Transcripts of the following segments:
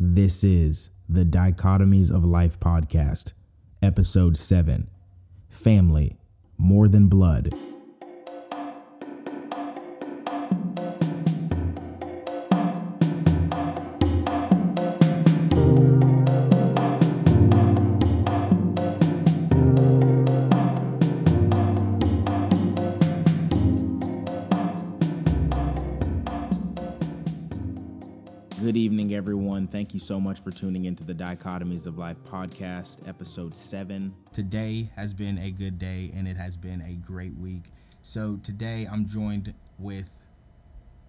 This is the Dichotomies of Life podcast, episode 7 Family More Than Blood. Much for tuning into the Dichotomies of Life podcast, episode 7. Today has been a good day and it has been a great week. So today I'm joined with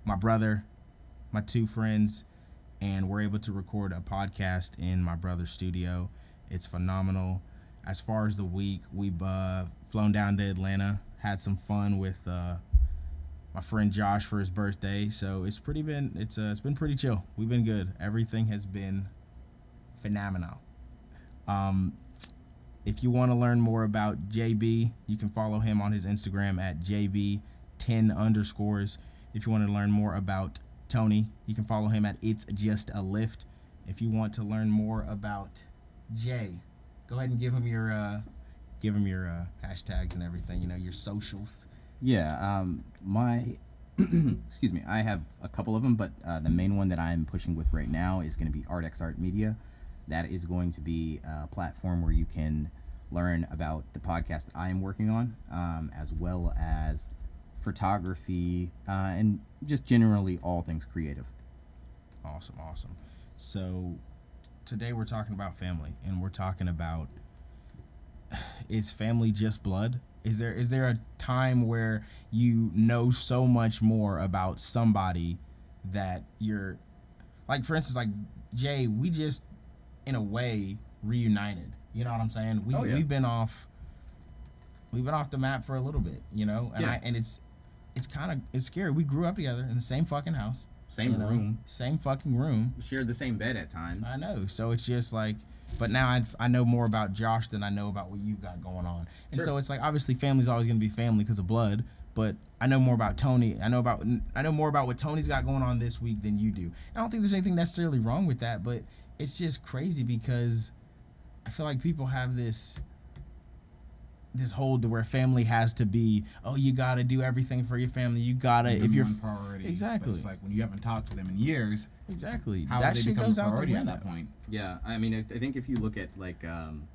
my brother, my two friends, and we're able to record a podcast in my brother's studio. It's phenomenal. As far as the week, we've uh, flown down to Atlanta, had some fun with uh, my friend Josh for his birthday. So it's pretty been it's uh, it's been pretty chill. We've been good. Everything has been phenomenal. Um, if you want to learn more about JB, you can follow him on his Instagram at JB10 underscores. If you want to learn more about Tony, you can follow him at It's Just a Lift. If you want to learn more about Jay, go ahead and give him your uh, give him your uh, hashtags and everything. You know your socials. Yeah, um, my excuse me, I have a couple of them, but uh, the main one that I'm pushing with right now is going to be ArtX Art Media. That is going to be a platform where you can learn about the podcast that I am working on, um, as well as photography uh, and just generally all things creative. Awesome, awesome. So today we're talking about family, and we're talking about is family just blood? Is there is there a time where you know so much more about somebody that you're like for instance like Jay, we just in a way reunited. You know what I'm saying? We Oh, yeah. we've been off we've been off the map for a little bit, you know? And Yeah. I and it's it's kind of it's scary. We grew up together in the same fucking house. Same you know? room, Same fucking room. shared the same bed at times. I know. So it's just like, but now I, I know more about Josh than I know about what you got going on. And Sure. so it's like obviously family's always gonna be family because of blood. But I know more about Tony. I know about I know more about what Tony's got going on this week than you do. I don't think there's anything necessarily wrong with that, but it's just crazy because I feel like people have this this hold to where family has to be oh you gotta do everything for your family you gotta if you're one priority. But Exactly. it's like when you haven't talked to them in years, exactly how that would they shit become goes out the priority at that point? Yeah, I mean, I, I think if you look at like um,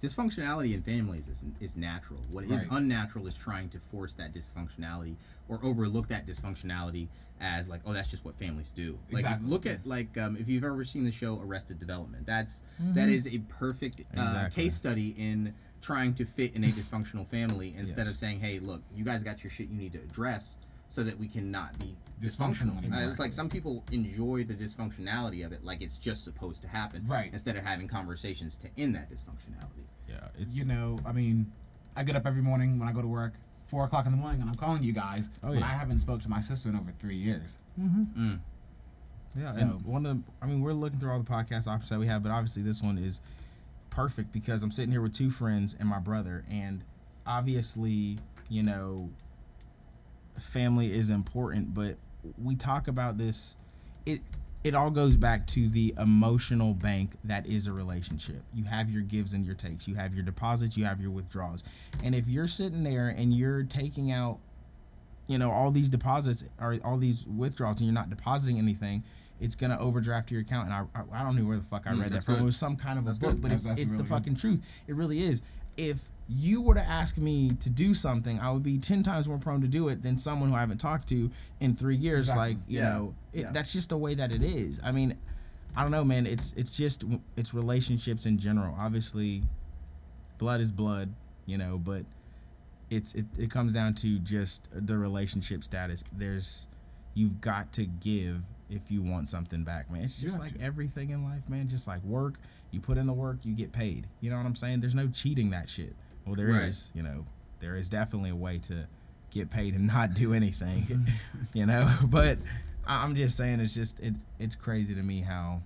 dysfunctionality in families is, is natural. What is Right. unnatural is trying to force that dysfunctionality or overlook that dysfunctionality as like, oh, that's just what families do. Like, Exactly. look at like um, if you've ever seen the show Arrested Development, that's that is a perfect uh, Exactly. case study in trying to fit in a dysfunctional family instead Yes. of saying, hey, look, you guys got your shit you need to address so that we cannot be Dysfunctional dysfunctional. anymore. Uh, it's like some people enjoy the dysfunctionality of it, like it's just supposed to happen, Right. Instead of having conversations to end that dysfunctionality. yeah it's You know, I mean, I get up every morning when I go to work, four o'clock in the morning, and I'm calling you guys Oh, when yeah. I haven't spoke to my sister in over three years. Mm. Yeah, So- and one of the, I mean, we're looking through all the podcast options that we have, but obviously this one is perfect because I'm sitting here with two friends and my brother, and obviously, you know, family is important, but we talk about this. It it all goes back to the emotional bank that is a relationship. You have your gives and your takes. You have your deposits. You have your withdrawals. And if you're sitting there and you're taking out you know all these deposits or all these withdrawals and you're not depositing anything it's gonna overdraft your account and i i, I don't know where the fuck i Mm, read that from good. it was some kind of That's a book good. but That's- it's, that's it's the really good. fucking truth it really is if you were to ask me to do something i would be 10 times more prone to do it than someone who i haven't talked to in three years Exactly. like you Yeah. know it, Yeah. that's just the way that it is i mean i don't know man it's it's just it's relationships in general obviously blood is blood you know but it's it, it comes down to just the relationship status there's you've got to give if you want something back man. It's just like to. everything in life man. Just like work. You put in the work you get paid. You know what i'm saying? There's no cheating that shit. Well there is, Right. you know. There is definitely a way to get paid and not do anything you know? But i'm just saying it's just it, it's crazy to me how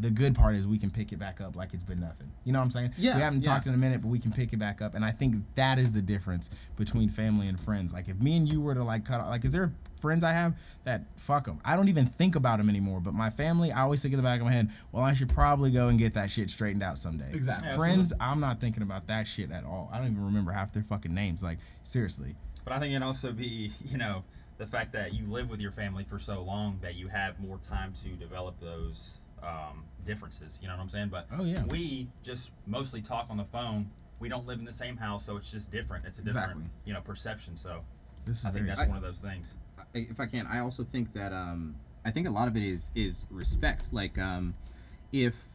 the good part is we can pick it back up like it's been nothing. You know what I'm saying? Yeah, We haven't yeah. talked in a minute, but we can pick it back up, and I think that is the difference between family and friends. Like if me and you were to like cut, off, like, is there friends I have that fuck them? I don't even think about them anymore. But my family, I always think in the back of my head, well, I should probably go and get that shit straightened out someday. Exactly. Yeah, Friends, I'm not thinking about that shit at all. I don't even remember half their fucking names. Like seriously. But I think it also be, you know, the fact that you live with your family for so long that you have more time to develop those um, differences. You know what I'm saying? But Oh, yeah. we just mostly talk on the phone. We don't live in the same house, so it's just different. It's a different, Exactly. you know, perception. So This is I think very that's one of those things. If I can, I also think that um, I think a lot of it is is respect. Like um, if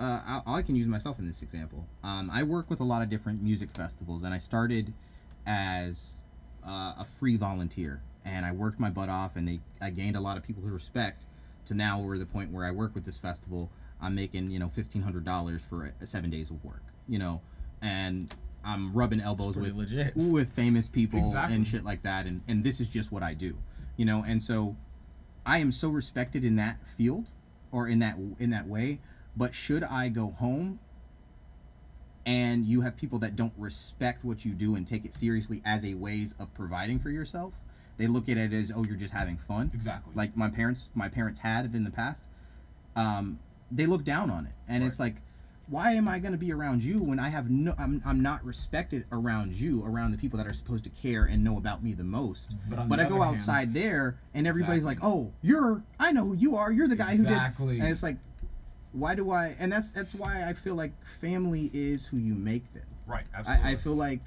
uh, I, I can use myself in this example. Um, I work with a lot of different music festivals, and I started as uh, a free volunteer, and I worked my butt off, and they I gained a lot of people's respect. To now we're at the point where I work with this festival. I'm making you know fifteen hundred dollars for seven days of work. You know, and I'm rubbing elbows with legit. with famous people Exactly. and shit like that, and and this is just what I do. You know, and so I am so respected in that field or in that in that way. But should I go home and you have people that don't respect what you do and take it seriously as a ways of providing for yourself, they look at it as oh you're just having fun. Exactly. Like my parents, my parents had in the past. Um, they look down on it, and it's like, why am I going to be around you when I have no? I'm, I'm not respected around you, around the people that are supposed to care and know about me the most. But But the I go other hand- outside there, and everybody's Exactly. like, "Oh, you're, I know who you are. You're the guy who Exactly. did." And it's like, why do I? And that's that's why I feel like family is who you make them. Right. Absolutely. I, I feel like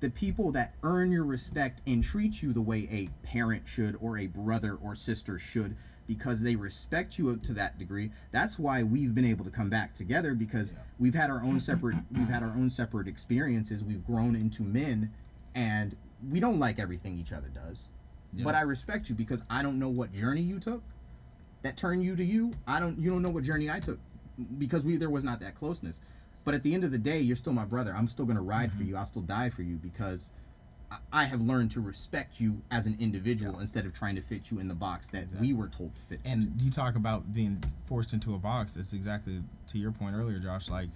the people that earn your respect and treat you the way a parent should or a brother or sister should because they respect you to that degree that's why we've been able to come back together because Yeah. we've had our own separate we've had our own separate experiences. We've grown into men and we don't like everything each other does. But i respect you because i don't know what journey you took that turned you to you. I don't you don't know what journey i took because we there was not that closeness but at the end of the day you're still my brother i'm still going to ride for mm-hmm. you i'll still die for you because I- have learned to respect you as an individual instead of trying to fit you in the box that we were told to fit And you talk about being forced into a box. It's exactly to your point earlier, Josh. Like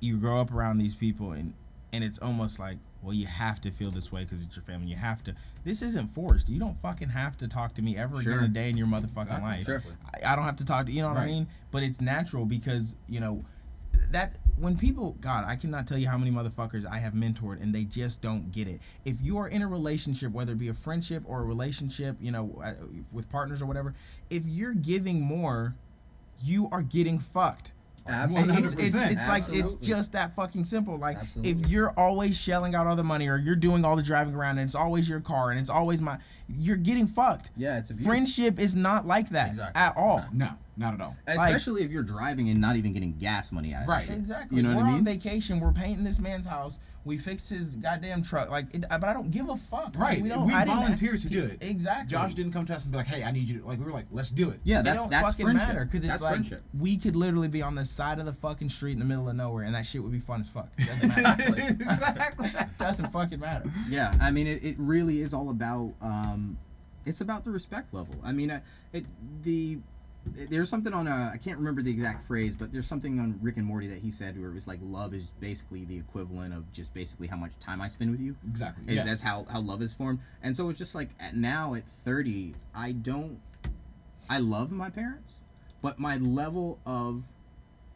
you grow up around these people, and and it's almost like, well, you have to feel this way because it's your family. You have to. This isn't forced. You don't fucking have to talk to me ever Sure. again a day in your motherfucking Exactly. life. Sure. I, I don't have to talk to you you know what I mean. But it's natural because you know that when people God, I cannot tell you how many motherfuckers I have mentored and they just don't get it. If you are in a relationship, whether it be a friendship or a relationship, you know, uh, with partners or whatever, if you're giving more, you are getting fucked. Ab- And it's, it's, 100%. it's like it's just that fucking simple. Like if you're always shelling out all the money or you're doing all the driving around and it's always your car and it's always my you're getting fucked. yeah it's a Friendship is not like that Exactly. at all. No, not at all. especially if you're driving and not even getting gas money out of Right. it Right. Exactly. You know we're what I mean? on vacation. We're painting this man's house. We fixed his goddamn truck. Like, it, but I don't give a fuck. Right. we We, don't. I didn't- volunteered to do it. Exactly. Josh didn't come to us and be like, "Hey, I need you." to Like we were like, "Let's do it." yeah It that's don't that's fucking friendship matter because it's that's like friendship we could literally be on the side of the fucking street in the middle of nowhere, and that shit would be fun as fuck. It doesn't matter. exactly. doesn't fucking matter. yeah i mean it, it really is all about um it's about the respect level i mean uh, it the there's something on a i can't remember the exact phrase but there's something on rick and morty that he said where it was like love is basically the equivalent of just basically how much time i spend with you Exactly. And Yes. that's how how love is formed and so it's just like at now at 30 i don't i love my parents but my level of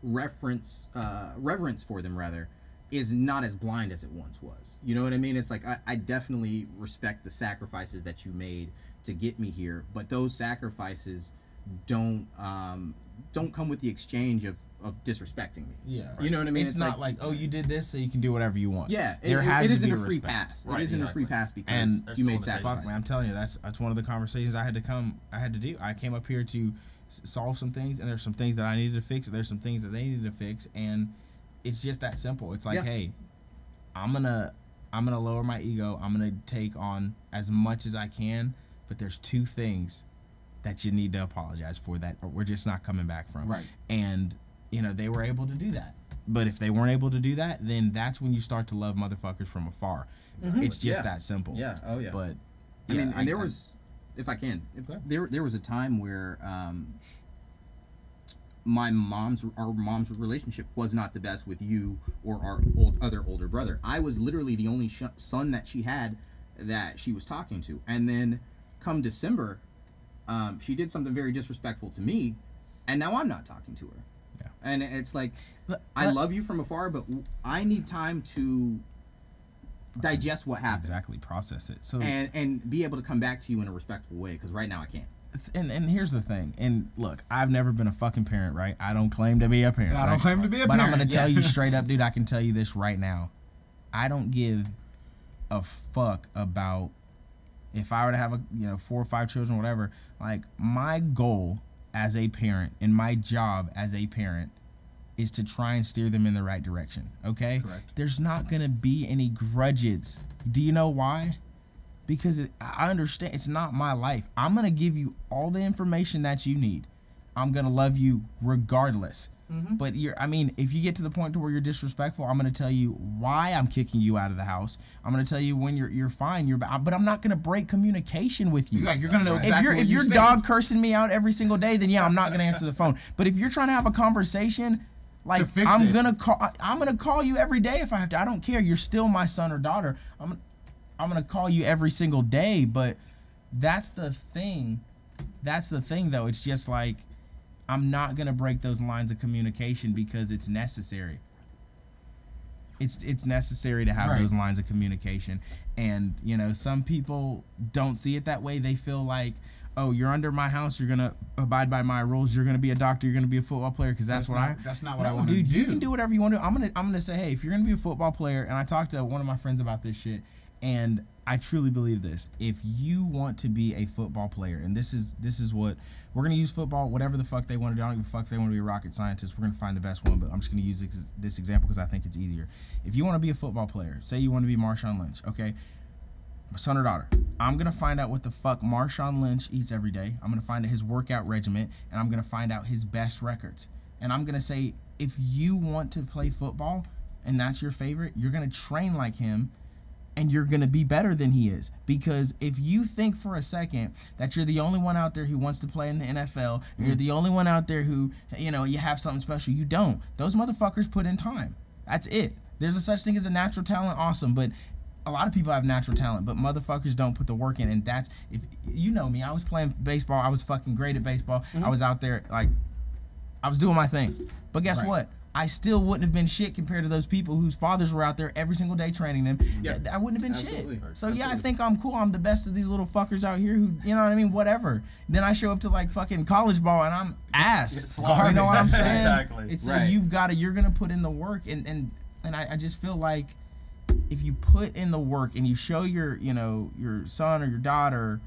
reference uh reverence for them rather is not as blind as it once was you know what i mean it's like i, I definitely respect the sacrifices that you made to get me here but those sacrifices don't um don't come with the exchange of of disrespecting me Yeah. you know what i mean It's, not like, oh, you did this, so you can do whatever you want. yeah There it, has it to isn't be a free respect. pass Right, it isn't a free pass because And you made limitations. Fuck, man, I'm telling you, that's that's one of the conversations I had to come, I had to do. I came up here to solve some things, and there's some things that I needed to fix, and there's some things that they needed to fix, and it's just that simple. It's like, Yeah. hey, I'm gonna, I'm gonna lower my ego. I'm gonna take on as much as I can, but there's two things that you need to apologize for that we're just not coming back from. Right. And you know they were able to do that. But if they weren't able to do that, then that's when you start to love motherfuckers from afar. It's just Yeah. that simple. yeah oh yeah But I yeah, mean, and there was, if I can, if there there was a time where um, my mom's our mom's relationship was not the best with you or our old other older brother. I was literally the only sh- son that she had that she was talking to. And then come December, um, she did something very disrespectful to me, and now I'm not talking to her. Yeah. And it's like Let- I love you from afar, but I need time to digest what happened exactly process it. So and and be able to come back to you in a respectful way because right now I can't. and and here's the thing. And look, I've never been a fucking parent, right? I don't claim to be a parent. I don't right? claim to be a parent. but I'm gonna tell Yeah. you straight up, dude. I can tell you this right now. I don't give a fuck about if I were to have a you know four or five children, whatever. Like my goal as a parent and my job as a parent is to try and steer them in the right direction. Okay. Correct. There's not gonna be any grudges. Do you know why? because it, I understand it's not my life. I'm gonna give you all the information that you need. I'm gonna love you regardless. Mm-hmm. But you're, I mean, if you get to the point to where you're disrespectful, I'm gonna tell you why I'm kicking you out of the house. I'm gonna tell you when you're you're fine. You're, but I'm not gonna break communication with you. Yeah, you're gonna know if exactly you're if you your dog cursing me out every single day, then yeah, I'm not gonna answer the phone. But if you're trying to have a conversation, like I'm it. gonna call, I'm gonna call you every day if I have to. I don't care. You're still my son or daughter. I'm I'm gonna call you every single day, but that's the thing. That's the thing, though. It's just like I'm not gonna break those lines of communication because it's necessary. It's it's necessary to have Right. those lines of communication, and you know some people don't see it that way. They feel like, oh, you're under my house, you're gonna abide by my rules. You're gonna be a doctor. You're gonna be a football player because that's, That's what not- I. that's not what I wanna do. You can do whatever you want to. I'm gonna I'm gonna say, hey, if you're gonna be a football player, and I talked to one of my friends about this shit, and I truly believe this. If you want to be a football player, and this is this is what we're gonna use football, whatever the fuck they want to do. I don't give a fuck if they want to be a rocket scientist. We're gonna find the best one, but I'm just gonna use this, this example because I think it's easier. If you want to be a football player, say you want to be Marshawn Lynch, okay, son or daughter, I'm gonna find out what the fuck Marshawn Lynch eats every day. I'm gonna find out his workout regimen, and I'm gonna find out his best records. And I'm gonna say, if you want to play football and that's your favorite, you're gonna train like him and you're going to be better than he is. Because if you think for a second that you're the only one out there who wants to play in the NFL, you're mm-hmm. the only one out there who, you know, you have something special, you don't. Those motherfuckers put in time. That's it. There's a such thing as a natural talent, awesome, but a lot of people have natural talent, but motherfuckers don't put the work in. And that's, if you know me, I was playing baseball, I was fucking great at baseball. Mm-hmm. I was out there, like, I was doing my thing. But guess Right. what? I still wouldn't have been shit compared to those people whose fathers were out there every single day training them. Yeah. I wouldn't have been Absolutely. shit. So yeah, I think I'm cool. I'm the best of these little fuckers out here who, you know what I mean? Whatever. Then I show up to like fucking college ball and I'm ass. You know what I'm saying? Exactly. It's Right. you've got to. You're gonna put in the work, and and and I, I just feel like if you put in the work and you show your you know your son or your daughter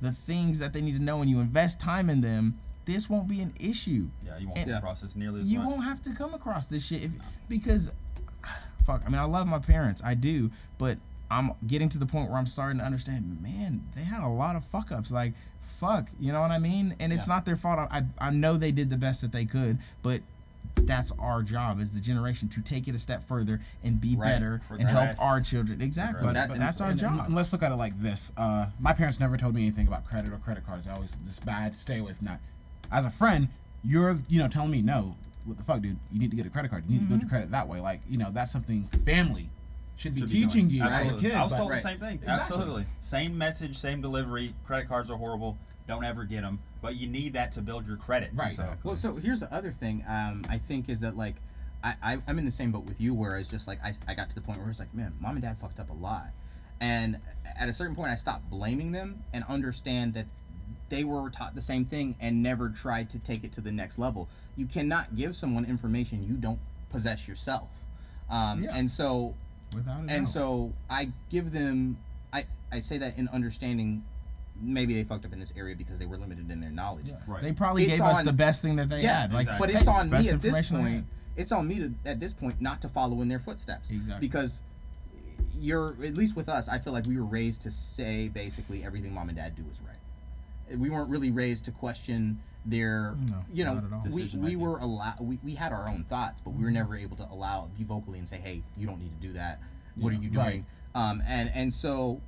the things that they need to know and you invest time in them, this won't be an issue Yeah, you won't And- yeah. process nearly as you much. won't have to come across this shit if because fuck i mean i love my parents i do but i'm getting to the point where i'm starting to understand man they had a lot of fuck ups like fuck you know what i mean and it's not their fault I, I know they did the best that they could but that's our job as the generation to take it a step further and be Right. better and help our children exactly But but, that- that's our And- job and let's look at it like this. Uh, my parents never told me anything about credit or credit cards. I always this bad. Stay away from that. As a friend, you're you know telling me no. What the fuck, dude? You need to get a credit card. You need to Mm-hmm. build your credit that way. Like you know that's something family should be Should be teaching doing. you as a kid. I was but- told Right. the same thing. Exactly. Absolutely. Same message, same delivery. Credit cards are horrible. Don't ever get them. But you need that to build your credit. Right. So, Well, so here's the other thing. Um, I think is that like, I, I I'm in the same boat with you. where Whereas just like I, I got to the point where it's like, man, mom and dad fucked up a lot, and at a certain point, I stopped blaming them and understand that they were taught the same thing and never tried to take it to the next level. You cannot give someone information you don't possess yourself. Um, Yeah. And so without a and doubt. so I give them I I say that in understanding maybe they fucked up in this area because they were limited in their knowledge. Yeah. Right. they probably It's gave us the best thing that they Yeah, had like exactly. But it's on best me at this point. It's on me to at this point not to follow in their footsteps. Exactly. Because you're at least with us, I feel like we were raised to say basically everything mom and dad do is right. We weren't really raised to question their No, you know not at all. we, Decision we making. were allowed we, we had our own thoughts but we were never able to allow be vocally and say hey you don't need to do that what are you Right. doing um, and and so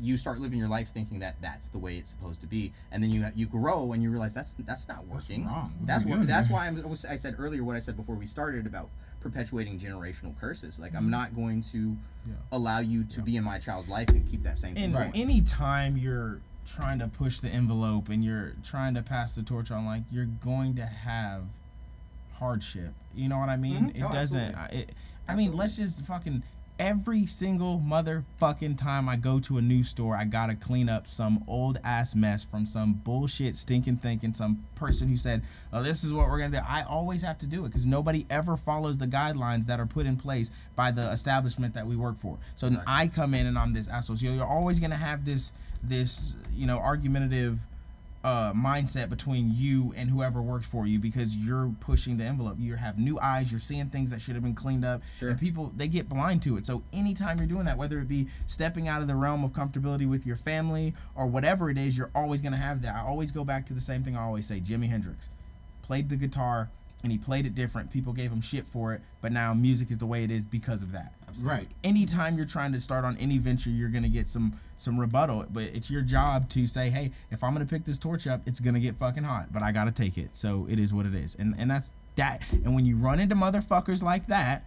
you start living your life thinking that that's the way it's supposed to be, and then you you grow and you realize that's that's not That's working. wrong. What That's are we what. doing That's here? why I'm, I was- I said earlier what I said before we started about perpetuating generational curses. Like Mm-hmm. I'm not going to Yeah. allow you to be in my child's life and keep that same thing And going. anytime you're trying to push the envelope and you're trying to pass the torch on, like you're going to have hardship. You know what I mean? Mhm. It Oh, doesn't. absolutely. It, I mean, let's just fucking. Every single motherfucking time I go to a new store, I gotta clean up some old ass mess from some bullshit stinking thinking, some person who said, oh, this is what we're gonna do. I always have to do it because nobody ever follows the guidelines that are put in place by the establishment that we work for. So I come in and I'm this asshole. So you're always gonna have this, this, you know, argumentative uh, mindset between you and whoever works for you because you're pushing the envelope. You have new eyes. You're seeing things that should have been cleaned up. Sure. And people they get blind to it. So anytime you're doing that, whether it be stepping out of the realm of comfortability with your family or whatever it is, you're always gonna have that. I always go back to the same thing I always say. Jimi Hendrix played the guitar and he played it different. People gave him shit for it, but now music is the way it is because of that Right. anytime you're trying to start on any venture, you're gonna get some some rebuttal. But it's your job to say, hey, if I'm gonna pick this torch up, it's gonna get fucking hot, but I gotta take it. So it is what it is, and and that's that. And when you run into motherfuckers like that,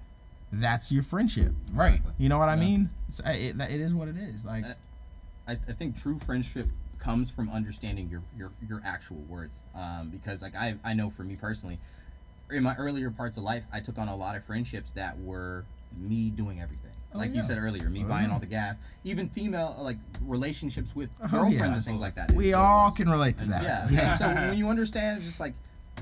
that's your friendship. Right. You know what I mean? It's, it, it is what it is. Like, I, I think true friendship comes from understanding your your, your actual worth. Um, because like I I know for me personally, in my earlier parts of life, I took on a lot of friendships that were me doing everything. Oh, like yeah. you said earlier, me Oh, buying yeah. all the gas, even female like relationships with Oh, girlfriends yeah. and things like that. we is what it all can relate to that. Yeah. and so when you understand, it's just like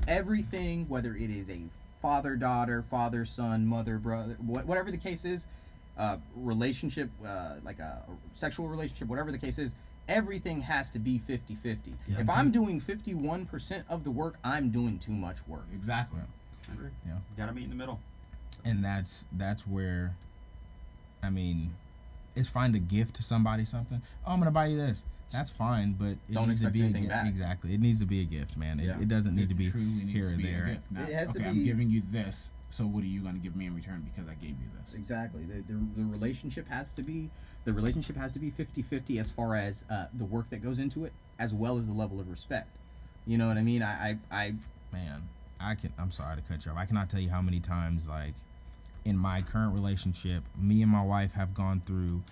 everything, whether it is a father daughter, father son, mother brother, wha- whatever the case is, uh, relationship, uh, like a sexual relationship, whatever the case is, everything has to be 50 50. Yeah. If I'm doing 51% of the work, I'm doing too much work. Exactly. Yeah. Gotta meet in the middle. And that's that's where i mean it's fine to gift to somebody something oh i'm gonna buy you this that's fine but it Don't needs to expect be a anything gift back. exactly it needs to be a gift man it, Yeah. it doesn't need to be truly needs here to or be there a gift. Not, It has to okay, I'm giving you this. So what are you going to give me in return because I gave you this? Exactly. The, the, the relationship has to be the relationship has to be 50-50 as far as uh, the work that goes into it as well as the level of respect. You know what I mean? I I, I man i can i'm sorry to cut you off. I cannot tell you how many times like in my current relationship me and my wife have gone through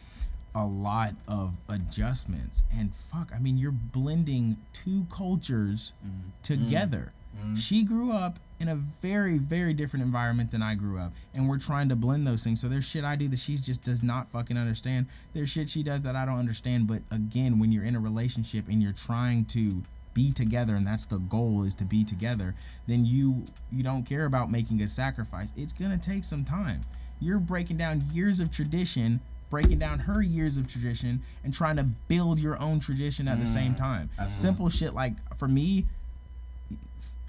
a lot of adjustments. And fuck i mean you're blending two cultures mm-hmm. together. Mm-hmm. She grew up in a very very different environment than i grew up. And we're trying to blend those things. So there's shit i do that she just does not fucking understand. There's shit she does that i don't understand. But again when you're in a relationship and you're trying to be together and that's the goal is to be together then you you don't care about making a sacrifice. It's gonna take some time. You're breaking down years of tradition breaking down her years of tradition and trying to build your own tradition at the mm, same time. simple shit like for me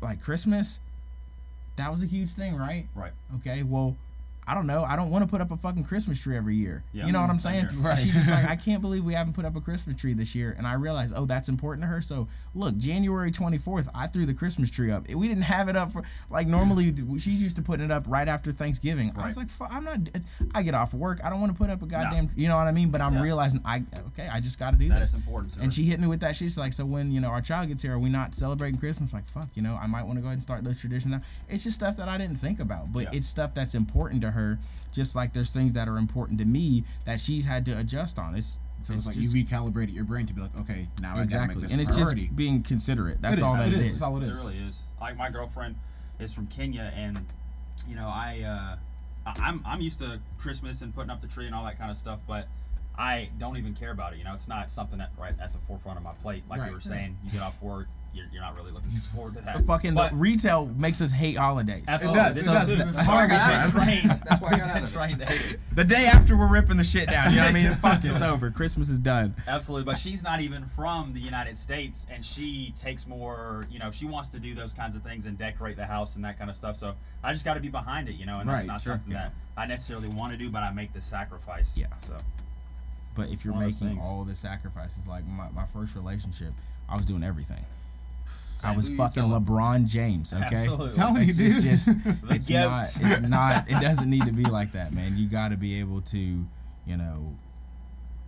like christmas that was a huge thing right? Right. okay well I don't know. I don't want to put up a fucking Christmas tree every year. Yeah. You know what I'm saying? And She's just like, I can't believe we haven't put up a Christmas tree this year. And I realized, oh, that's important to her. So look, January 24th, I threw the Christmas tree up. We didn't have it up for like normally she's used to putting it up right after Thanksgiving. I was like, I'm not. I get off work. I don't want to put up a goddamn. You know what I mean? But I'm realizing, I okay, I just got to do That this. is important. And she hit me with that. She's like, so when you know our child gets here, are we not celebrating Christmas? Like, fuck, you know, I might want to go ahead and start the tradition now. It's just stuff that I didn't think about, but Yeah. it's stuff that's important to her. Just like there's things that are important to me that she's had to adjust on. It's So it's, like just, you recalibrated your brain to be like, okay, now I gotta exactly, make this and a it's just being considerate. That's It all is, that it it is. is. That's all it is. it It is. really is. Like my girlfriend is from Kenya, and you know I uh, I- I'm I'm used to Christmas and putting up the tree and all that kind of stuff, but I don't even care about it. You know, it's not something that right at the forefront of my plate. Like Right. you were saying, you get off work, you're, you're not really looking forward to that. Fucking But- the retail makes us hate holidays. Absolutely. does, it does. is- This this is is how I got out of it. That's why I got we've out of it. to hate it. The day after we're ripping the shit down. You know what I mean? Fuck, it's over. Christmas is done. Absolutely, but she's not even from the United States, and she takes more. You know, she wants to do those kinds of things and decorate the house and that kind of stuff. So I just got to be behind it, you know, and that's Right, not sure, something yeah. that I necessarily want to do, but I make the sacrifice. Yeah. So But if you're One of those making all the sacrifices, like my, my first relationship, I was doing everything. I was fucking telling? LeBron James, okay? Absolutely. Telling you, It's, it's just, it's goat. not, it's not, it doesn't need to be like that, man. You got to be able to, you know,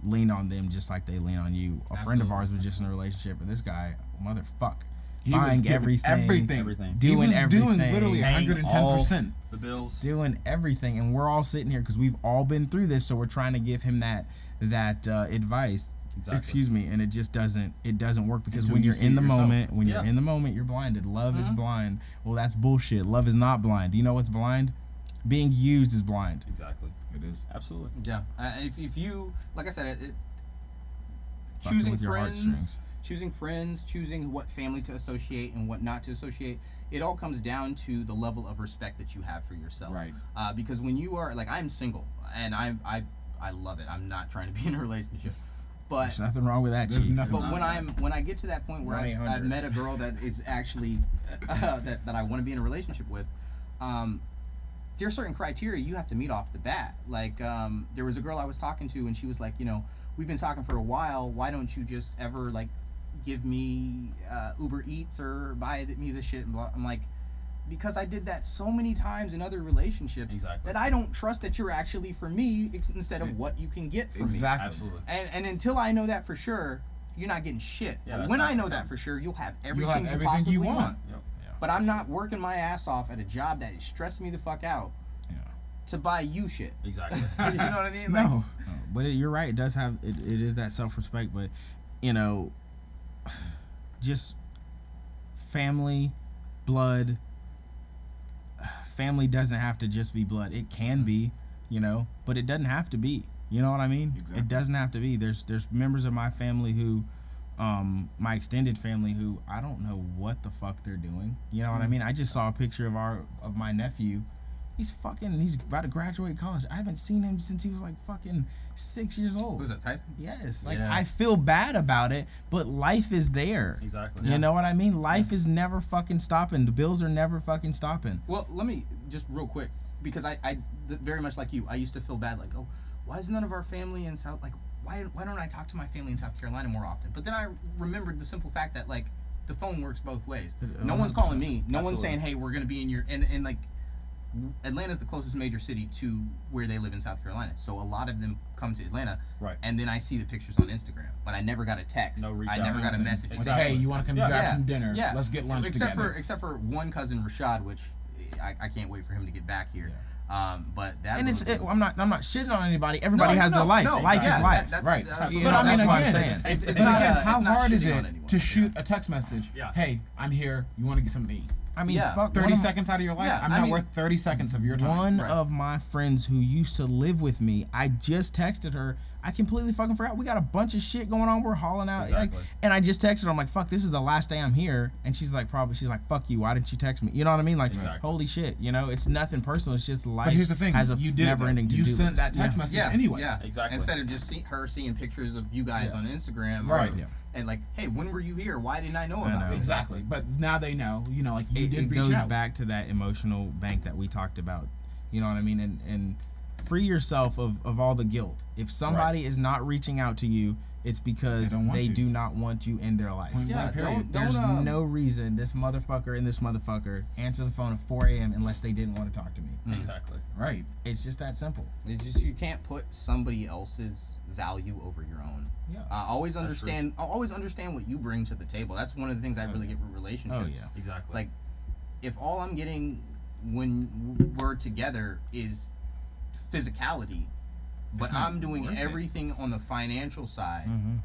lean on them just like they lean on you. A friend of ours was just in a relationship, and this guy, motherfuck, He buying giving everything, everything. Everything. doing he was everything, doing literally 110%. The bills. doing everything, and we're all sitting here because we've all been through this, so we're trying to give him that that uh, advice. Exactly. Excuse me, and it just doesn't it doesn't work because Until when you you're see in the yourself. moment, when you're Mm-hmm. in the moment, you're blinded. Love is blind. Well, that's bullshit. Love is not blind. Do you know what's blind? Being used is blind. Exactly. It is. Absolutely. Yeah. Uh, if, if you, like I said, it, it, choosing friends, choosing friends, choosing what family to associate and what not to associate, it all comes down to the level of respect that you have for yourself. Right. Uh, because when you are like, I'm single and I I I love it. I'm not trying to be in a relationship, but There's nothing wrong with that. There's Chief. nothing but when I'm when I get to that point where I've, I've met a girl that is actually uh, that that I want to be in a relationship with, um, there are certain criteria you have to meet off the bat. Like um, there was a girl I was talking to, and she was like, you know, we've been talking for a while. Why don't you just ever like give me uh, Uber Eats or buy me this shit? And blah. I'm like. Because I did that so many times in other relationships Exactly. that I don't trust that you're actually for me instead of what you can get from me. Exactly. Absolutely. And and until I know that for sure, you're not getting shit. Yeah, But when not I know the that for sure, you'll have everything, You'll have you everything possibly you want. want. Yep. But I'm not working my ass off at a job that stressed me the fuck out Yeah. to buy you shit. Exactly. you know what I mean? Like, No. No, but it, you're right. It does have it, it is that self respect, but you know, just family, blood. Family doesn't have to just be blood. It can be, you know, but it doesn't have to be. You know what I mean? Exactly. It doesn't have to be. There's there's members of my family who, um, my extended family who I don't know what the fuck they're doing. You know what I mean? I just saw a picture of our of my nephew. He's fucking. He's about to graduate college. I haven't seen him since he was like fucking six years old. who's that, Tyson? Yes, like Yeah. I feel bad about it, but life is there. Exactly. You know what I mean? Life is never fucking stopping. The bills are never fucking stopping. Well, let me just real quick because I, I very much like you, I used to feel bad like, oh, why is none of our family in South like why why don't I talk to my family in South Carolina more often? But then I remembered the simple fact that like the phone works both ways. No one's uh-huh. calling me. No one's saying, hey, we're gonna be in your and and like Atlanta's the closest major city to where they live in South Carolina. So a lot of them come to Atlanta. Right. And then I see the pictures on Instagram. But I never got a text. No reach I out, never got a nothing. message. Like, Exactly. hey, you want to come Yeah. grab some dinner? Yeah. Let's get lunch except together. for except for one cousin Rashad, which I, I can't wait for him to get back here. Yeah. Um, but that And it's it, I'm not I'm not shitting on anybody. Everybody No, has no, their life. no, life yeah, is that- life. that's- right. that's- but yeah, I mean, that's what I'm again, saying. It's, It's, it's not again, a, how not hard is it anyone. to shoot Yeah. a text message? Yeah. Hey, I'm here. You want to get something to eat? I mean, Yeah. fuck. 30 one of- seconds out of your life? Yeah, I'm I not mean- worth 30 seconds of your time. One Right. of my friends who used to live with me, I just texted her. I completely fucking forgot. We got a bunch of shit going on. We're hauling out. Like, Exactly. and I just texted her. I'm like, fuck, this is the last day I'm here. And she's like, probably, she's like, fuck you. Why didn't you text me? You know what I mean? Like, Exactly. holy shit. You know, it's nothing personal. It's just life. But here's the thing. Has a you did never ending it. to You do sent that text yeah. message yeah, anyway. Yeah, Exactly. Instead of just see, her seeing pictures of you guys Yeah. on Instagram, Right. Or, Yeah. And like, hey, when were you here? Why didn't I know about it? Exactly. But now they know, you know, like you it, did it reach goes out. back to that emotional bank that we talked about. You know what I mean? And and free yourself of, of all the guilt. If somebody is not reaching out to you, it's because They they, don't want you. do not want you in their life. Yeah, blank, period. don't- There's um, no reason this motherfucker and this motherfucker answer the phone at 4 a.m. unless they didn't want to talk to me. Exactly. Right. It's just that simple. It's just you can't put somebody else's value over your own. Yeah. Uh, always That's understand. Always understand what you bring to the table. That's one of the things I really get with relationships. Oh, yeah. Exactly. Like, if all I'm getting when we're together is physicality, but not I'm doing worth it. everything on the financial side, Mhm.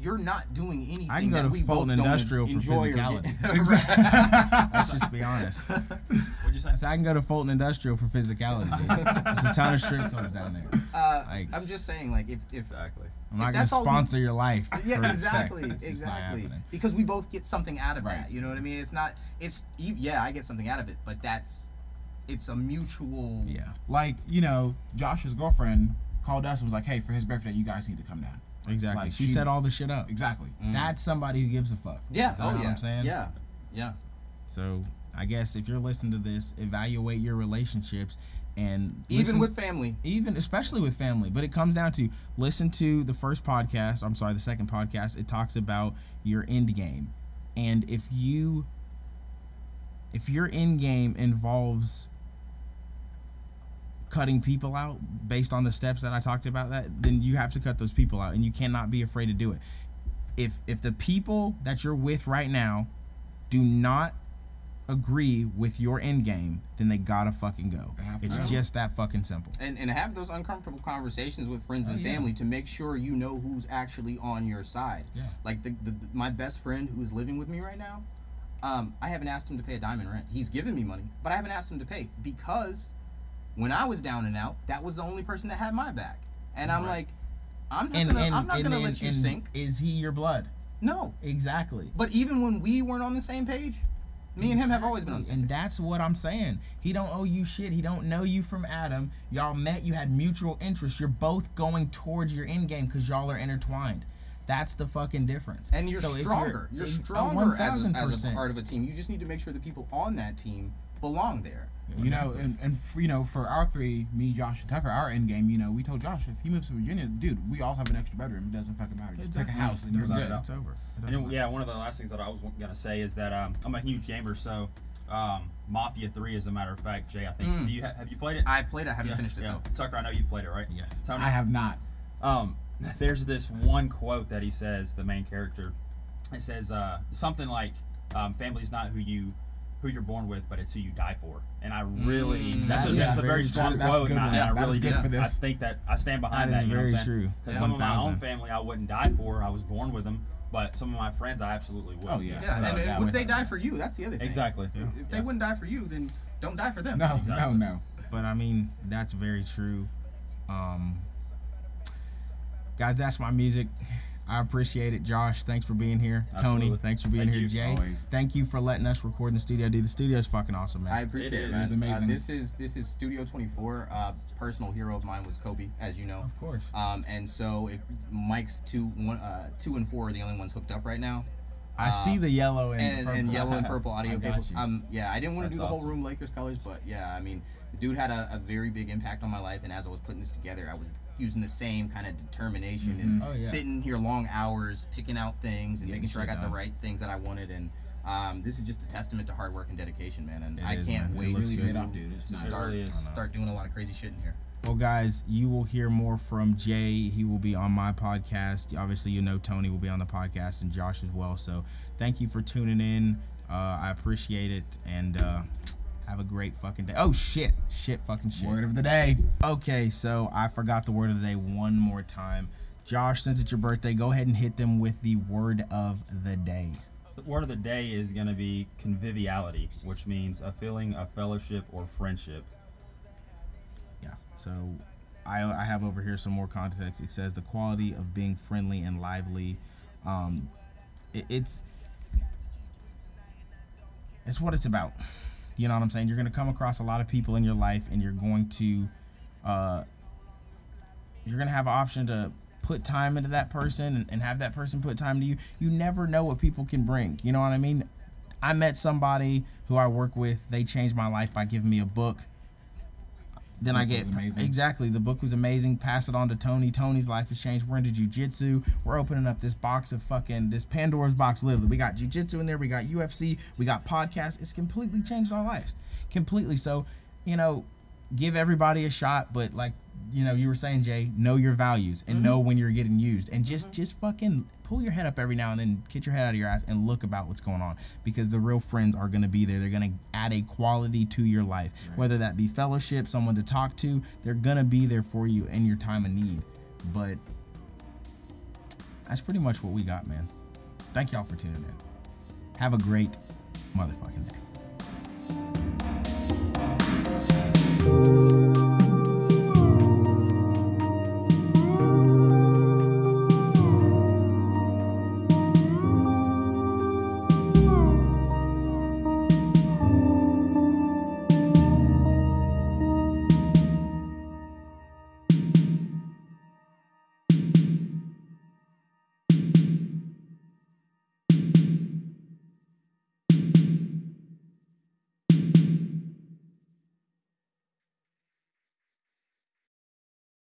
you're not doing anything I can go that to we both Fulton don't Industrial for enjoy or physicality. get- Let's just be honest. What'd you say? So I can go to Fulton Industrial for physicality. dude. There's a ton of strip clubs down there. uh, Like- I'm just saying, like, if if Exactly. I'm not gonna that's all we- sponsor your life. yeah, for exactly, sex. It's just not exactly. Because we both get something out of Right. that. You know what I mean? It's not. It's yeah, I get something out of it, but that's it's a mutual. Yeah. Like, you know, Josh's girlfriend called us and was like, hey, for his birthday, you guys need to come down. Exactly. Like, she, she- set all the shit up. Exactly. Mm. That's somebody who gives a fuck. Yeah. Oh what yeah. I'm saying? Yeah. Yeah. So I guess if you're listening to this, evaluate your relationships and Even with family. even especially with family. But it comes down to listen to the first podcast. I'm sorry, the second podcast. It talks about your end game, and if you if your end game involves cutting people out based on the steps that I talked about that then you have to cut those people out and you cannot be afraid to do it. If if the people that you're with right now do not agree with your end game, then they gotta fucking go. They have to It's go. just that fucking simple. and and have those uncomfortable conversations with friends and Oh, yeah. family to make sure you know who's actually on your side. Yeah. Like the, the, the- my best friend who is living with me right now, um, I haven't asked him to pay a diamond rent. He's given me money, but I haven't asked him to pay because when I was down and out, that was the only person that had my back. And I'm like, I'm not And, gonna, and, I'm not and, gonna let you and sink. Is he your blood? No. Exactly. But even when we weren't on the same page, me and him have always been on the same And page. that's what I'm saying. He don't owe you shit. He don't know you from Adam. Y'all met. You had mutual interest. You're both going towards your end game because y'all are intertwined. That's the fucking difference. And you're So stronger. You're, oh, stronger as a, 1000%. as a part of a team. You just need to make sure the people on that team belong there. You know, and, and for, you know, for our three, me, Josh, and Tucker, our end game, you know, we told Josh if he moves to Virginia, dude, we all have an extra bedroom. It doesn't fucking matter. Just take a house and you're good. It's over. It And yeah, one of the last things that I was gonna say is that um, I'm a huge gamer, so um, Mafia Three, as a matter of fact, Jay, I think Mm. do you ha- have you played it? I played it. I haven't yeah, finished it yeah. though. Tucker, I know you've played it, right? Yes. Tony, I have not. um, there's this one quote that he says, the main character. It says uh, something like, um, "Family's not who you." Who you're born with, but it's who you die for, and I really Mm, that's, a, that is that's a very very true. strong That's quote, good and I, one. and I really good do. for this. I think that I stand behind That that. is you know very what I'm saying? true. 'Cause some of my own family I wouldn't die for. I was born with them, but some of my friends I absolutely would. Oh, yeah. Yeah, So and, and would would- they die for you? That's the other thing. Exactly. If, if they Yeah. wouldn't die for you, then don't die for them. No, Exactly. no, no. But I mean, that's very true. Um, guys, that's my music. I appreciate it, Josh. Thanks for being here. Tony, thanks for being Thank here. you. Jay, Always. thank you for letting us record in the studio. Dude, the studio is fucking awesome, man. I appreciate It it, is. man. It's amazing. Uh, this is this is Studio 24. Uh, personal hero of mine was Kobe, as you know. of course. Um, and so if mics two one uh, two and four are the only ones hooked up right now. I uh, see the yellow and, and, purple. and yellow and purple audio cables. Um, yeah, I didn't want to do That's the whole awesome. room Lakers colors, but yeah, I mean, the dude had a, a very big impact on my life, and as I was putting this together, I was using the same kind of determination and Oh, yeah. sitting here long hours picking out things and Getting making sure I got done. the right things that I wanted, and um, this is just a testament to hard work and dedication, man. And It I is, can't man. Wait looks to, good. Paid off, dude. It's to nice. Start really start doing a lot of crazy shit in here. Well, guys, you will hear more from Jay. He will be on my podcast. Obviously, you know Tony will be on the podcast and Josh as well. So, thank you for tuning in. Uh, I appreciate it, and uh, have a great fucking day. Oh shit, shit, fucking shit. Word of the day. Okay, so I forgot the word of the day one more time. Josh, since it's your birthday, go ahead and hit them with the word of the day. The word of the day is going to be conviviality, which means a feeling of fellowship or friendship. Yeah. So I, I have over here some more context. It says the quality of being friendly and lively. Um, it, it's it's what it's about. You know what I'm saying? You're gonna come across a lot of people in your life, and you're going to uh, you're gonna have an option to put time into that person and, and have that person put time to you. You never know what people can bring. You know what I mean? I met somebody who I work with. They changed my life by giving me a book. Then I get exactly the book was amazing. Pass it on to Tony. Tony's life has changed. We're into jujitsu. We're opening up this box of fucking this Pandora's box. Literally, we got jujitsu in there. We got UFC. We got podcasts. It's completely changed our lives, completely. So, you know, give everybody a shot, but like you know, you were saying, Jay, know your values and mm-hmm. know when you're getting used, and just mm-hmm. just fucking pull your head up every now and then, get your head out of your ass, and look about what's going on because the real friends are gonna be there. They're gonna add a quality to your life, whether that be fellowship, someone to talk to. They're gonna be there for you in your time of need. But that's pretty much what we got, man. Thank y'all for tuning in. Have a great motherfucking day thank you.